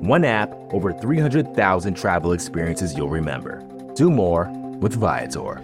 One app, over 300,000 travel experiences you'll remember. Do more with Viator.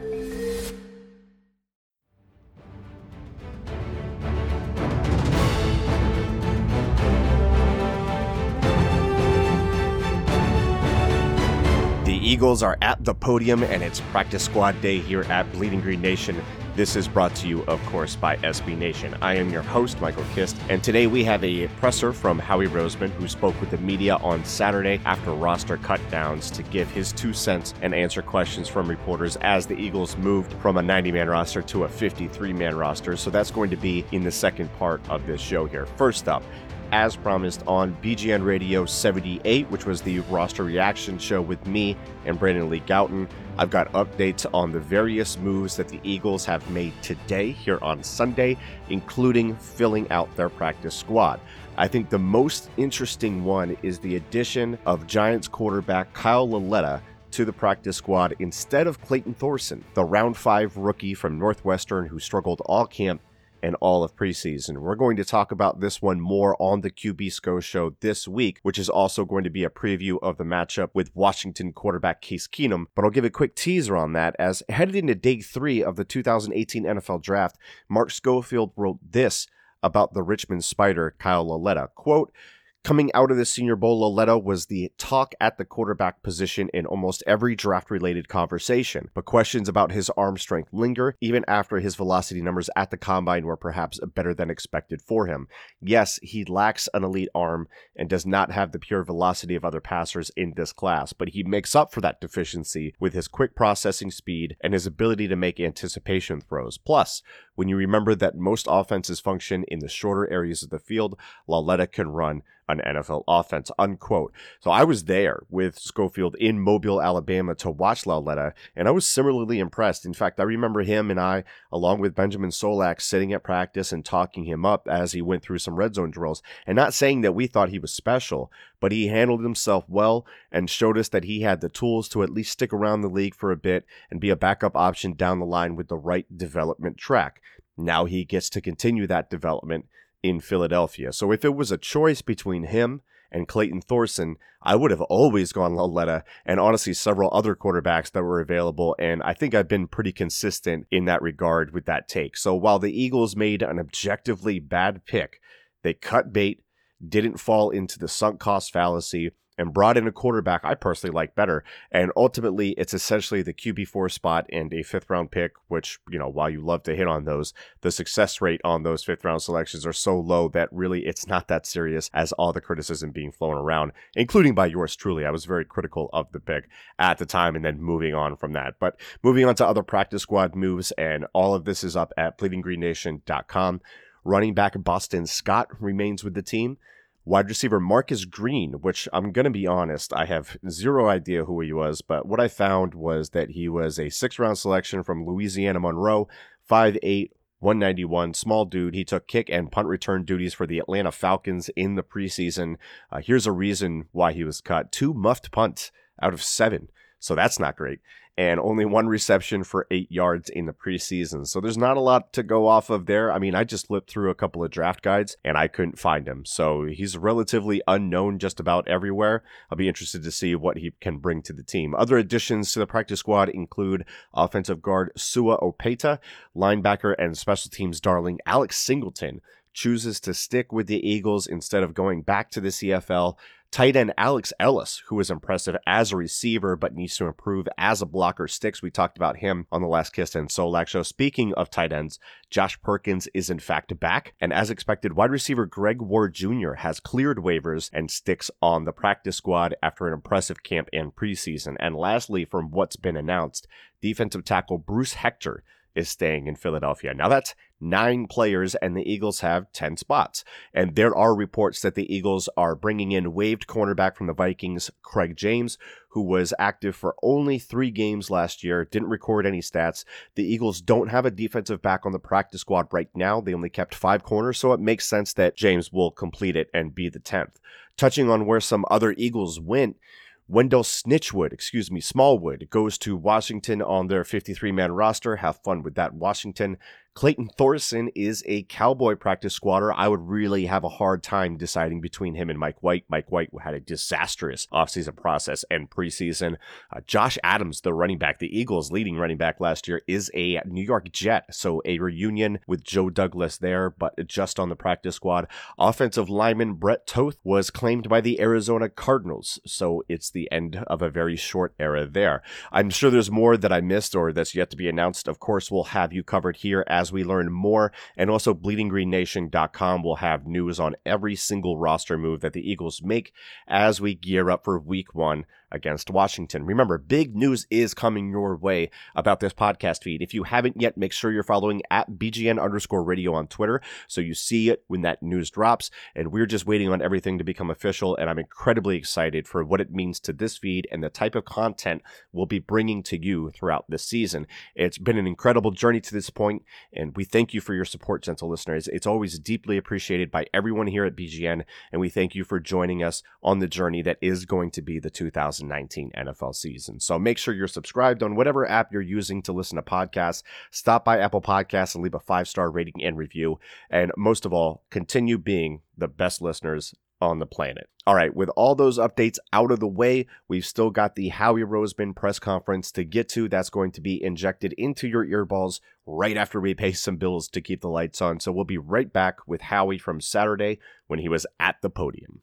The Eagles are at the podium and it's practice squad day here at Bleeding Green Nation. This is brought to you, of course, by SB Nation. I am your host, Michael Kist, and today we have a presser from Howie Roseman who spoke with the media on Saturday after roster cutdowns to give his two cents and answer questions from reporters as the Eagles moved from a 90 man roster to a 53 man roster. So that's going to be in the second part of this show here. First up, as promised on BGN Radio 78, which was the roster reaction show with me and Brandon Lee Gowton. I've got updates on the various moves that the Eagles have made today here on Sunday, including filling out their practice squad. I think the most interesting one is the addition of Giants quarterback Kyle Lauletta to the practice squad instead of Clayton Thorson, the round five rookie from Northwestern who struggled all camp and all of preseason. We're going to talk about this one more on the QB SCO show this week, which is also going to be a preview of the matchup with Washington quarterback Case Keenum. But I'll give a quick teaser on that as headed into day three of the 2018 NFL draft, Mark Schofield wrote this about the Richmond Spider, Kyle Lauletta. Quote, Coming out of the Senior Bowl, Lauletta was the talk at the quarterback position in almost every draft related conversation, but questions about his arm strength linger even after his velocity numbers at the combine were perhaps better than expected for him. Yes, he lacks an elite arm and does not have the pure velocity of other passers in this class, but he makes up for that deficiency with his quick processing speed and his ability to make anticipation throws. Plus, when you remember that most offenses function in the shorter areas of the field, Lauletta can run an NFL offense, unquote. So I was there with Schofield in Mobile, Alabama to watch Lauletta, and I was similarly impressed. In fact, I remember him and I, along with Benjamin Solak, sitting at practice and talking him up as he went through some red zone drills, and not saying that we thought he was special, but he handled himself well and showed us that he had the tools to at least stick around the league for a bit and be a backup option down the line with the right development track. Now he gets to continue that development in Philadelphia. So if it was a choice between him and Clayton Thorson, I would have always gone Lauletta and honestly several other quarterbacks that were available. And I think I've been pretty consistent in that regard with that take. So while the Eagles made an objectively bad pick, they cut bait, didn't fall into the sunk cost fallacy, and brought in a quarterback I personally like better. And ultimately, it's essentially the QB4 spot and a fifth round pick, which, you know, while you love to hit on those, the success rate on those fifth round selections are so low that really it's not that serious as all the criticism being flown around, including by yours truly. I was very critical of the pick at the time and then moving on from that. But moving on to other practice squad moves, and all of this is up at bleedinggreennation.com. Running back Boston Scott remains with the team. Wide receiver Marcus Green, which I'm going to be honest, I have zero idea who he was, but what I found was that he was a six round selection from Louisiana Monroe, 5'8, 191, small dude. He took kick and punt return duties for the Atlanta Falcons in the preseason. Uh, here's a reason why he was cut two muffed punts out of seven. So that's not great and only one reception for eight yards in the preseason. So there's not a lot to go off of there. I mean, I just flipped through a couple of draft guides and I couldn't find him. So he's relatively unknown just about everywhere. I'll be interested to see what he can bring to the team. Other additions to the practice squad include offensive guard Sua Opeta, linebacker and special teams darling Alex Singleton chooses to stick with the Eagles instead of going back to the CFL Tight end Alex Ellis, who is impressive as a receiver but needs to improve as a blocker, sticks. We talked about him on the last Kist and Solak show. Speaking of tight ends, Josh Perkins is in fact back, and as expected, wide receiver Greg Ward Jr. has cleared waivers and sticks on the practice squad after an impressive camp and preseason. And lastly, from what's been announced, defensive tackle Bruce Hector is staying in Philadelphia. Now, that's nine players, and the Eagles have 10 spots. And there are reports that the Eagles are bringing in waived cornerback from the Vikings, Craig James, who was active for only three games last year, didn't record any stats. The Eagles don't have a defensive back on the practice squad right now. They only kept five corners, so it makes sense that James will complete it and be the 10th. Touching on where some other Eagles went, Wendell Snitchwood, excuse me, Smallwood goes to Washington on their 53 man roster. Have fun with that, Washington. Clayton Thorson is a cowboy practice squatter. I would really have a hard time deciding between him and Mike White. Mike White had a disastrous offseason process and preseason. Uh, Josh Adams, the running back, the Eagles' leading running back last year, is a New York Jet. So a reunion with Joe Douglas there, but just on the practice squad. Offensive lineman Brett Toth was claimed by the Arizona Cardinals. So it's the end of a very short era there. I'm sure there's more that I missed or that's yet to be announced. Of course, we'll have you covered here as as we learn more. And also, bleedinggreennation.com will have news on every single roster move that the Eagles make as we gear up for week one against Washington. Remember, big news is coming your way about this podcast feed. If you haven't yet, make sure you're following at BGN underscore radio on Twitter so you see it when that news drops. And we're just waiting on everything to become official. And I'm incredibly excited for what it means to this feed and the type of content we'll be bringing to you throughout this season. It's been an incredible journey to this point, and we thank you for your support, gentle listeners. It's always deeply appreciated by everyone here at BGN, and we thank you for joining us on the journey that is going to be the 2000. 2019 NFL season. So make sure you're subscribed on whatever app you're using to listen to podcasts. Stop by Apple Podcasts and leave a five star rating and review. And most of all, continue being the best listeners on the planet. All right, with all those updates out of the way, we've still got the Howie Roseman press conference to get to. That's going to be injected into your earballs right after we pay some bills to keep the lights on. So we'll be right back with Howie from Saturday when he was at the podium.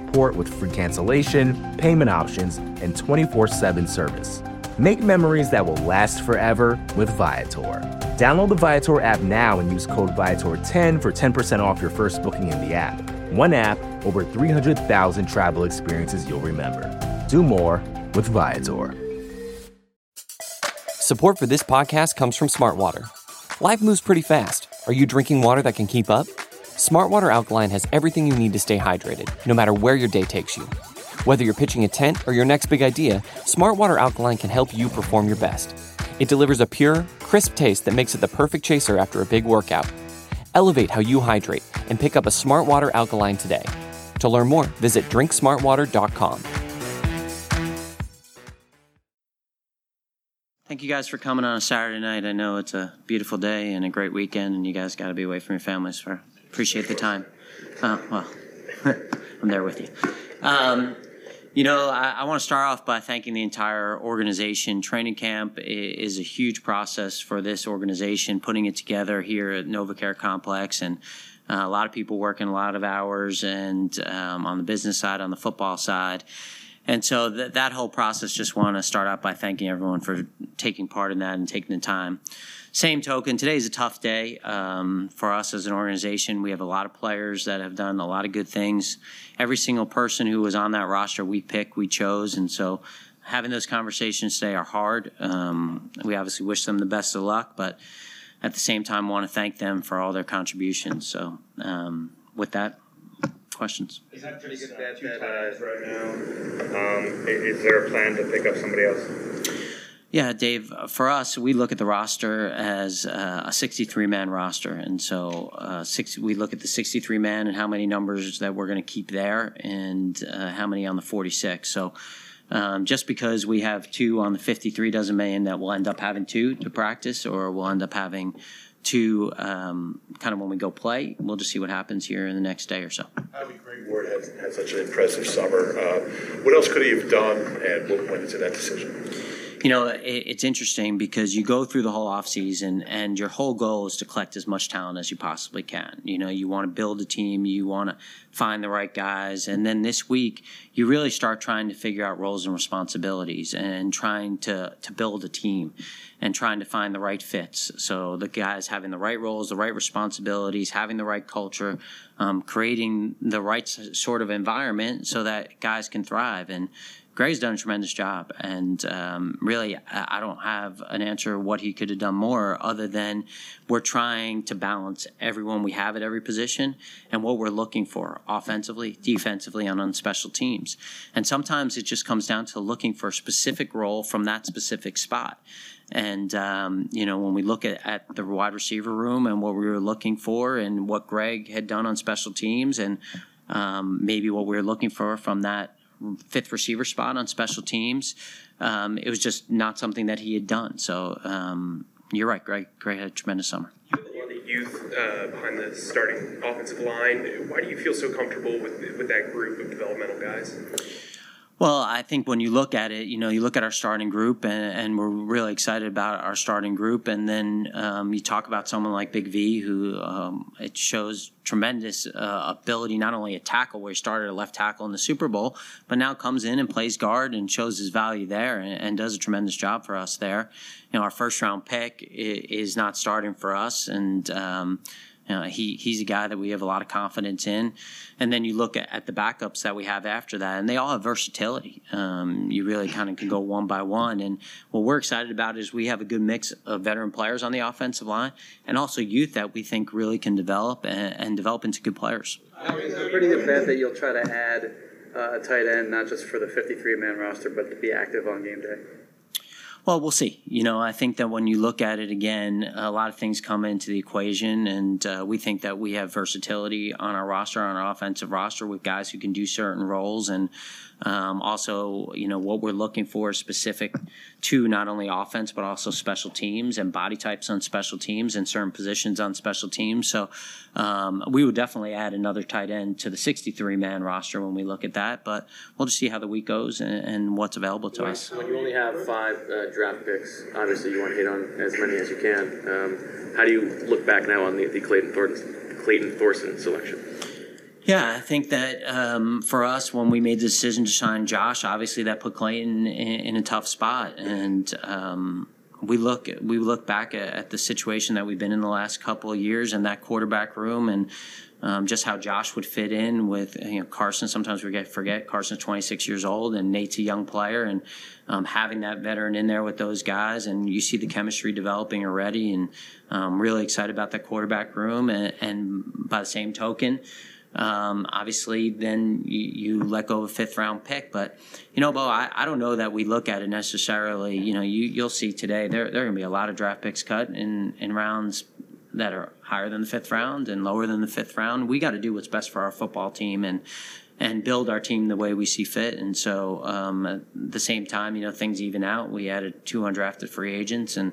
with free cancellation, payment options, and 24 7 service. Make memories that will last forever with Viator. Download the Viator app now and use code Viator10 for 10% off your first booking in the app. One app, over 300,000 travel experiences you'll remember. Do more with Viator. Support for this podcast comes from Smartwater. Life moves pretty fast are you drinking water that can keep up? Smartwater Alkaline has everything you need to stay hydrated, no matter where your day takes you. Whether you're pitching a tent or your next big idea, Smartwater Alkaline can help you perform your best. It delivers a pure, crisp taste that makes it the perfect chaser after a big workout. Elevate how you hydrate and pick up a Smartwater Alkaline today. To learn more, visit drinksmartwater.com. Thank you guys for coming on a Saturday night. I know it's a beautiful day and a great weekend, and you guys got to be away from your families. For appreciate the time. Uh, well, I'm there with you. Um, you know, I, I want to start off by thanking the entire organization. Training camp is a huge process for this organization, putting it together here at NovaCare Complex, and uh, a lot of people working a lot of hours, and um, on the business side, on the football side. And so th- that whole process, just want to start out by thanking everyone for taking part in that and taking the time. Same token, today is a tough day um, for us as an organization. We have a lot of players that have done a lot of good things. Every single person who was on that roster, we picked, we chose, and so having those conversations today are hard. Um, we obviously wish them the best of luck, but at the same time, want to thank them for all their contributions. So, um, with that, questions. Is that pretty good bet that uh, right now? Um, is there a plan to pick up somebody else? Yeah, Dave. For us, we look at the roster as uh, a 63 man roster, and so uh, six, we look at the 63 man and how many numbers that we're going to keep there, and uh, how many on the 46. So. Um, just because we have two on the 53 doesn't mean that we'll end up having two to practice, or we'll end up having two um, kind of when we go play. We'll just see what happens here in the next day or so. Greg Ward has had such an impressive summer. Uh, what else could he have done, and what went into that decision? You know, it, it's interesting because you go through the whole offseason and your whole goal is to collect as much talent as you possibly can. You know, you want to build a team, you want to find the right guys. And then this week, you really start trying to figure out roles and responsibilities and trying to, to build a team and trying to find the right fits. So the guys having the right roles, the right responsibilities, having the right culture, um, creating the right sort of environment so that guys can thrive. And Greg's done a tremendous job, and um, really, I don't have an answer what he could have done more, other than we're trying to balance everyone we have at every position and what we're looking for offensively, defensively, and on special teams. And sometimes it just comes down to looking for a specific role from that specific spot. And um, you know, when we look at, at the wide receiver room and what we were looking for, and what Greg had done on special teams, and um, maybe what we were looking for from that fifth receiver spot on special teams. Um, it was just not something that he had done. So um, you're right, Greg. Greg had a tremendous summer. You the youth uh, behind the starting offensive line. Why do you feel so comfortable with with that group of developmental guys? Well, I think when you look at it, you know, you look at our starting group, and, and we're really excited about our starting group. And then um, you talk about someone like Big V, who um, it shows tremendous uh, ability, not only at tackle, where he started at left tackle in the Super Bowl, but now comes in and plays guard and shows his value there and, and does a tremendous job for us there. You know, our first round pick is not starting for us, and um, uh, he he's a guy that we have a lot of confidence in, and then you look at, at the backups that we have after that, and they all have versatility. Um, you really kind of can go one by one, and what we're excited about is we have a good mix of veteran players on the offensive line, and also youth that we think really can develop and, and develop into good players. Is it pretty event that you'll try to add uh, a tight end, not just for the 53 man roster, but to be active on game day? Well, we'll see. You know, I think that when you look at it again, a lot of things come into the equation, and uh, we think that we have versatility on our roster, on our offensive roster, with guys who can do certain roles, and um, also, you know, what we're looking for is specific to not only offense but also special teams and body types on special teams and certain positions on special teams. So um, we would definitely add another tight end to the 63 man roster when we look at that. But we'll just see how the week goes and, and what's available to when, us. When you only have five uh, draft picks, obviously you want to hit on as many as you can. Um, how do you look back now on the, the Clayton Thornton, Clayton Thorson selection? Yeah, I think that um, for us, when we made the decision to sign Josh, obviously that put Clayton in, in a tough spot, and um, we look we look back at, at, the situation that we've been in the last couple of years in that quarterback room, and um, just how Josh would fit in with you know Carson. Sometimes we get forget Carson's 26 years old, and Nate's a young player, and um, having that veteran in there with those guys, and you see the chemistry developing already, and um, really excited about that quarterback room, and, and by the same token. Um, obviously, then you, you, let go of a fifth round pick. But you know, Bo, I, I don't know that we look at it necessarily. You know, you you'll see today there there are going to be a lot of draft picks cut in in rounds that are higher than the fifth round and lower than the fifth round. We got to do what's best for our football team and and build our team the way we see fit. And so, um, at the same time, you know, things even out. We added two undrafted free agents, and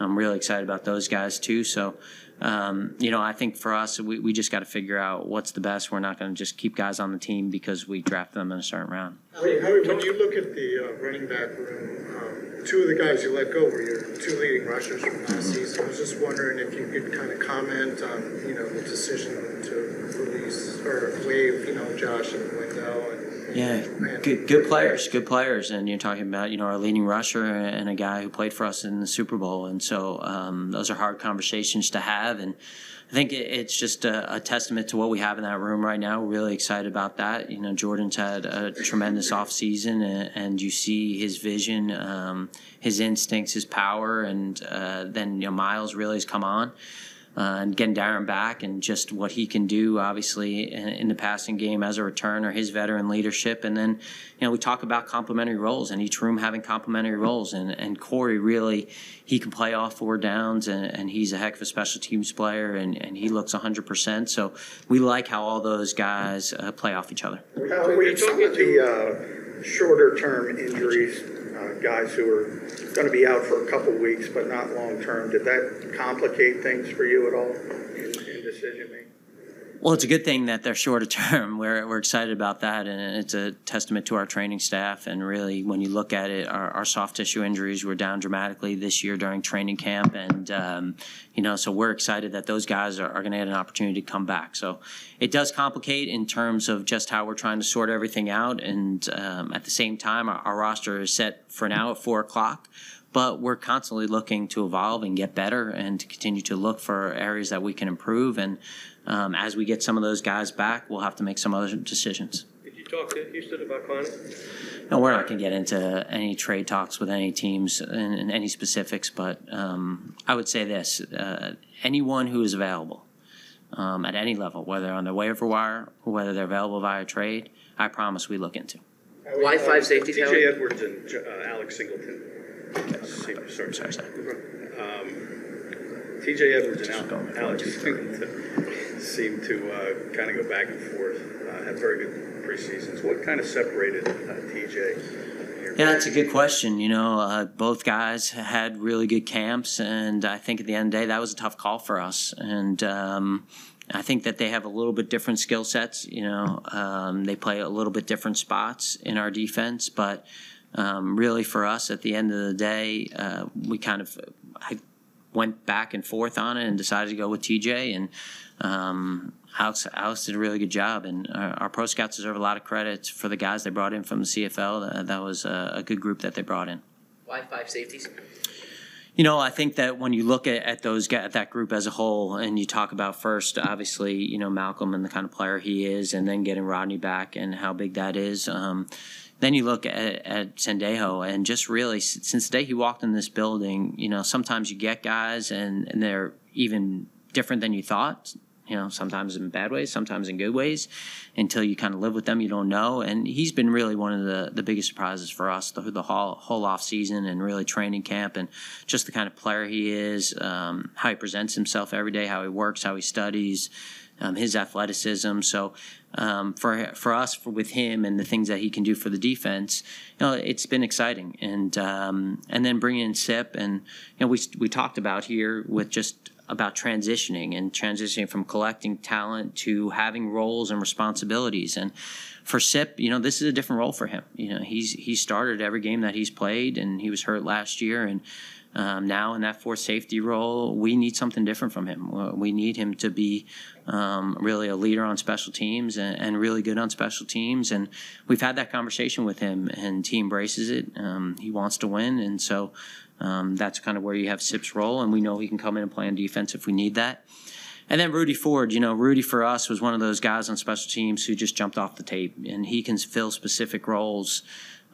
I'm really excited about those guys too. So um, you know, I think for us, we, we just got to figure out what's the best. We're not going to just keep guys on the team because we draft them in a certain round. When, when you look at the uh, running back room, um, two of the guys you let go were your two leading rushers from last mm-hmm. season. I was just wondering if you could kind of comment on, you know, the decision to release or waive, you know, Josh and Wendell and yeah, good, good players, good players, and you're talking about you know our leading rusher and a guy who played for us in the Super Bowl, and so um, those are hard conversations to have, and I think it's just a, a, testament to what we have in that room right now. We're really excited about that. You know, Jordan's had a tremendous offseason, and, and you see his vision, um, his instincts, his power, and uh, then you know Miles really has come on. Uh, and getting Darren back and just what he can do, obviously, in, in, the passing game as a returner, his veteran leadership. And then, you know, we talk about complementary roles and each room having complementary roles. And, and Corey really, he can play all four downs and, and he's a heck of a special teams player and, and he looks 100%. So we like how all those guys uh, play off each other. How are you talking the uh, shorter term injuries, uh, guys who are going to be out for a couple weeks, but not long term. Did that complicate things for you at all in, in decision making? Well, it's a good thing that they're shorter term. We're, we're excited about that, and it's a testament to our training staff. And really, when you look at it, our, our soft tissue injuries were down dramatically this year during training camp, and um, you know, so we're excited that those guys are, are going to get an opportunity to come back. So it does complicate in terms of just how we're trying to sort everything out, and um, at the same time, our, our roster is set for now at four o'clock but we're constantly looking to evolve and get better and to continue to look for areas that we can improve. And um, as we get some of those guys back, we'll have to make some other decisions. Did you talk to Houston about Clowney? No, we're not going to get into any trade talks with any teams and, any specifics, but um, I would say this uh, anyone who is available um, at any level, whether on the waiver wire or whether they're available via trade, I promise we look into. Why five safeties? TJ Edwards and uh, Alex Singleton sorry, sorry, sorry. Um, TJ Edwards and Alex seem to uh, kind of go back and forth. Uh, had very good preseasons. What kind of separated uh, TJ? Yeah, that's a good question. You know, uh, both guys had really good camps, and I think at the end of the day, that was a tough call for us. And um, I think that they have a little bit different skill sets. You know, um, they play a little bit different spots in our defense, but um, really for us at the end of the day, uh, we kind of I went back and forth on it and decided to go with TJ. And um, Alex, Alex did a really good job. And our, our, pro scouts deserve a lot of credit for the guys they brought in from the CFL. That, that was a, a, good group that they brought in. Why five safeties? You know, I think that when you look at, at those at that group as a whole, and you talk about first, obviously, you know Malcolm and the kind of player he is, and then getting Rodney back and how big that is. Um, then you look at, at Sendejo, and just really since the day he walked in this building, you know, sometimes you get guys and, and they're even different than you thought. You know, sometimes in bad ways, sometimes in good ways. Until you kind of live with them, you don't know. And he's been really one of the, the biggest surprises for us the, the whole, whole off season and really training camp and just the kind of player he is, um, how he presents himself every day, how he works, how he studies, um, his athleticism. So um, for for us for, with him and the things that he can do for the defense, you know, it's been exciting. And um, and then bringing in Sip and you know we we talked about here with just about transitioning and transitioning from collecting talent to having roles and responsibilities and for Sip, you know, this is a different role for him. You know, he's he started every game that he's played, and he was hurt last year, and um, now in that fourth safety role, we need something different from him. We need him to be um, really a leader on special teams and, and, really good on special teams. And we've had that conversation with him, and he embraces it. Um, he wants to win, and so um, that's kind of where you have Sip's role. And we know he can come in and play on defense if we need that. And then Rudy Ford, you know, Rudy for us was one of those guys on special teams who just jumped off the tape, and he can fill specific roles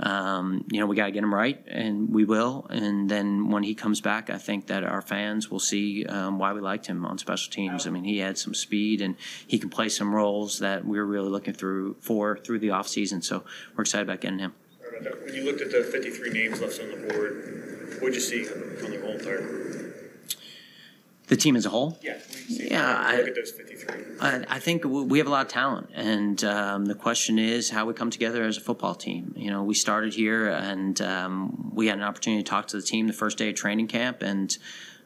um, you know, we got to get him right, and we will. And then when he comes back, I think that our fans will see um, why we liked him on special teams. I mean, he had some speed, and he can play some roles that we are really looking through for through the offseason. So we're excited about getting him. When you looked at the 53 names left on the board, what did you see on the whole entire group? The team as a whole? Yeah. Yeah. I, look at those 53. I, I, think we have a lot of talent. And um, the question is how we come together as a football team. You know, we started here and um, we had an opportunity to talk to the team the first day of training camp. And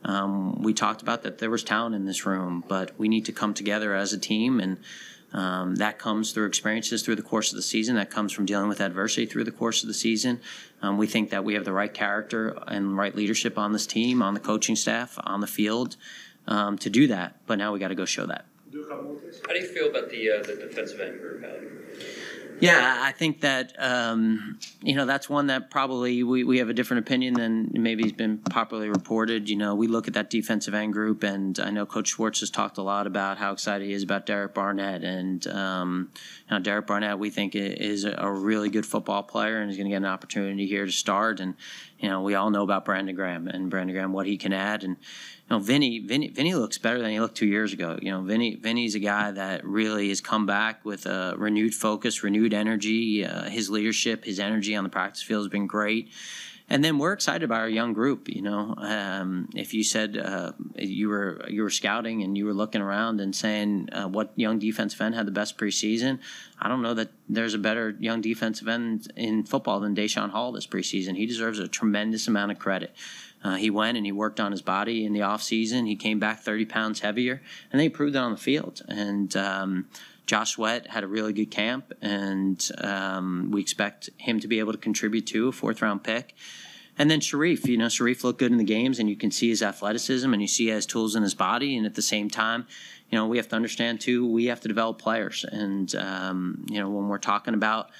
um, we talked about that there was talent in this room, but we need to come together as a team. And um, that comes through experiences through the course of the season. That comes from dealing with adversity through the course of the season. Um, we think that we have the right character and right leadership on this team, on the coaching staff, on the field um, to do that. But now we got to go show that. How do you feel about the uh, the defensive end group, Yeah, I think that um, you know that's one that probably we, we have a different opinion than maybe has been popularly reported. You know, we look at that defensive end group, and I know Coach Schwartz has talked a lot about how excited he is about Derek Barnett, and um, you know, Derek Barnett we think is a really good football player and is going to get an opportunity here to start. And you know, we all know about Brandon Graham and Brandon Graham, what he can add. And, you know, Vinny, Vinny, Vinny looks better than he looked two years ago. You know, Vinny, Vinny's a guy that really has come back with a renewed focus, renewed energy. Uh, his leadership, his energy on the practice field has been great. And then we're excited about our young group. You know, um, if you said uh, you were you were scouting and you were looking around and saying uh, what young defensive end had the best preseason, I don't know that there's a better young defensive end in football than Daeshon Hall this preseason. He deserves a tremendous amount of credit. Uh, he went and he worked on his body in the off season. He came back 30 pounds heavier, and they proved it on the field. And um, Josh Sweat had a really good camp, and um, we expect him to be able to contribute to a fourth round pick. And then Shareef, you know, Shareef looked good in the games, and you can see his athleticism, and you see has tools in his body. And at the same time, you know, we have to understand too, we have to develop players. And um, you know, when we're talking about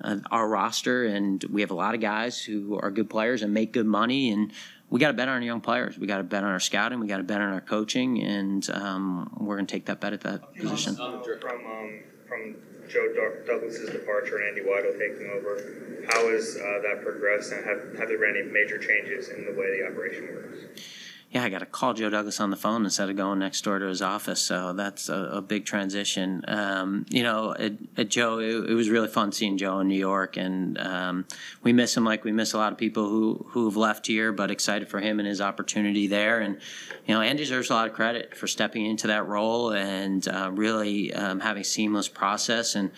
uh, our roster, and we have a lot of guys who are good players and make good money, and we got to bet on our young players. We got to bet on our scouting. We got to bet on our coaching, and um, we're going to take that bet at that position. From um, from Joe Douglas's departure and Andy Weidl taking over, how has uh, that progressed, and have, have there been any major changes in the way the operation works? Yeah, I got to call Joe Douglas on the phone instead of going next door to his office. So that's a, a big transition. Um, you know, at, at Joe, it, it, was really fun seeing Joe in New York, and um, we miss him like we miss a lot of people who who have left here. But excited for him and his opportunity there. And you know, Andy deserves a lot of credit for stepping into that role and uh, really um, having seamless process and.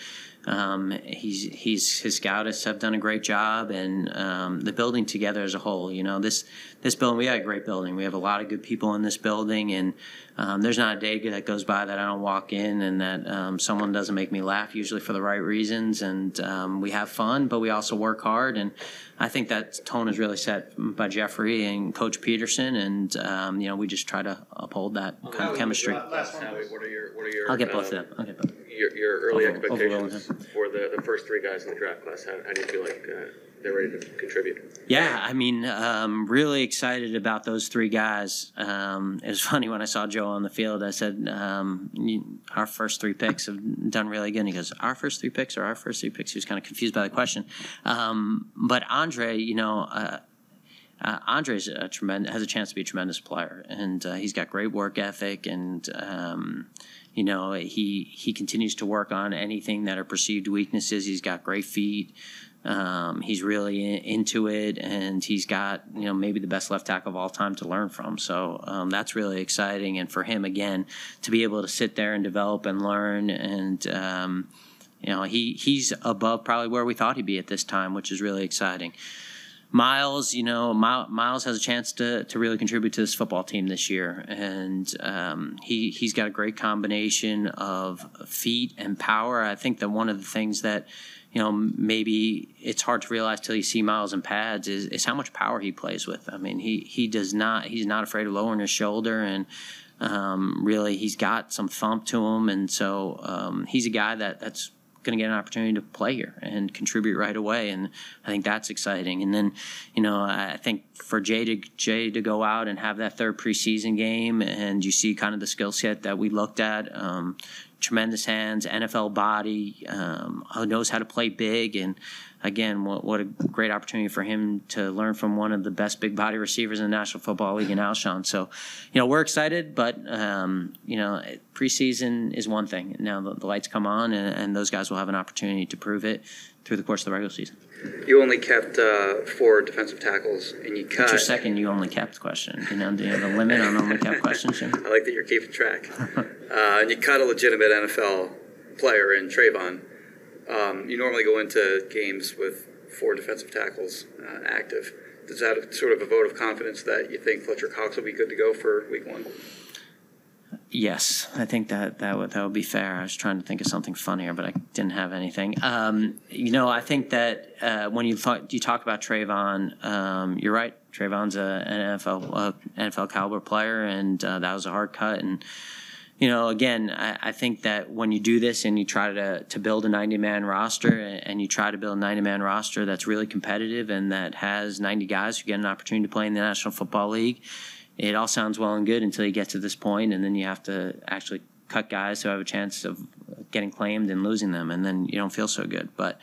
Um, he's he's his scouts have done a great job, and um, the building together as a whole. You know, this this building we have a great building. We have a lot of good people in this building, and um, there's not a day that goes by that I don't walk in and that um, someone doesn't make me laugh. Usually for the right reasons, and um, we have fun, but we also work hard. And I think that tone is really set by Jeffrey and Coach Pederson, and um, you know we just try to uphold that kind of chemistry. Last one, what are your what are your? I'll get both of them. I'll get both your, your early over, expectations for the, the first three guys in the draft class? How, how do you feel like uh, they're ready to contribute? Yeah, I mean, um, really excited about those three guys. Um, it was funny when I saw Joe on the field. I said, um, "Our first three picks have done really good." And he goes, "Our first three picks or our first three picks?" He was kind of confused by the question. Um, but Andre, you know. Uh, uh, Andre's a tremendous has a chance to be a tremendous player, and uh, he's got great work ethic, and um, you know, he he continues to work on anything that are perceived weaknesses. He's got great feet. Um, he's really in, into it, and he's got you know maybe the best left tackle of all time to learn from. So um, that's really exciting, and for him again to be able to sit there and develop and learn, and um, you know he he's above probably where we thought he'd be at this time, which is really exciting. Miles, you know, Miles has a chance to, to really contribute to this football team this year, and um, he he's got a great combination of feet and power. I think that one of the things that you know maybe it's hard to realize till you see Miles in pads is, is how much power he plays with. I mean, he he does not he's not afraid of lowering his shoulder and. Um, really, he's got some thump to him, and so um, he's a guy that that's going to get an opportunity to play here and contribute right away. And I think that's exciting. And then, you know, I think for Jay to Jay to go out and have that third preseason game, and you see kind of the skill set that we looked at. Um, tremendous hands, NFL body, um, knows how to play big, and again, what, what, a great opportunity for him to learn from one of the best big body receivers in the National Football League in Alshon. So, you know, we're excited, but um, you know, preseason is one thing. Now the, the lights come on, and, and, those guys will have an opportunity to prove it through the course of the regular season. You only kept uh, four defensive tackles, and you cut. What's your second? You only kept question. You know, do you have a limit on only kept questions? I like that you're keeping track. uh, and you cut a legitimate NFL player in Treyvon. Um, you normally go into games with four defensive tackles uh, active. Does that sort of a vote of confidence that you think Fletcher Cox will be good to go for Week One? Yes, I think that that would that would be fair. I was trying to think of something funnier, but I didn't have anything. Um, you know, I think that uh, when you thought you talk about Treyvon, um, you're right. Treyvon's a, an NFL uh, NFL caliber player, and uh, that was a hard cut. And you know, again, I, I, think that when you do this and you try to to build a 90 man roster, and you try to build a 90 man roster that's really competitive and that has 90 guys who get an opportunity to play in the National Football League it all sounds well and good until you get to this point, and then you have to actually cut guys who have a chance of getting claimed and losing them, and then you don't feel so good. But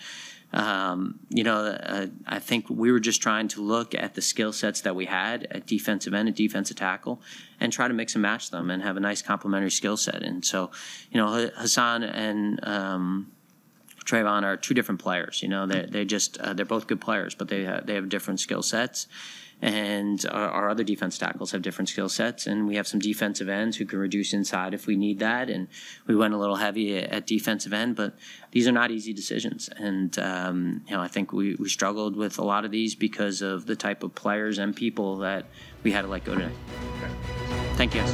um, you know, uh, I think we were just trying to look at the skill sets that we had at defensive end and defensive tackle and try to mix and match them and have a nice complementary skill set. And so, you know, Hassan and um, Treyvon are two different players. You know, they they just uh, they're both good players, but they have, they have different skill sets and our, our, other defense tackles have different skill sets and we have some defensive ends who can reduce inside if we need that. And we went a little heavy at defensive end but these are not easy decisions. And um, you know i think we, we struggled with a lot of these because of the type of players and people that we had to let go today. Thank you guys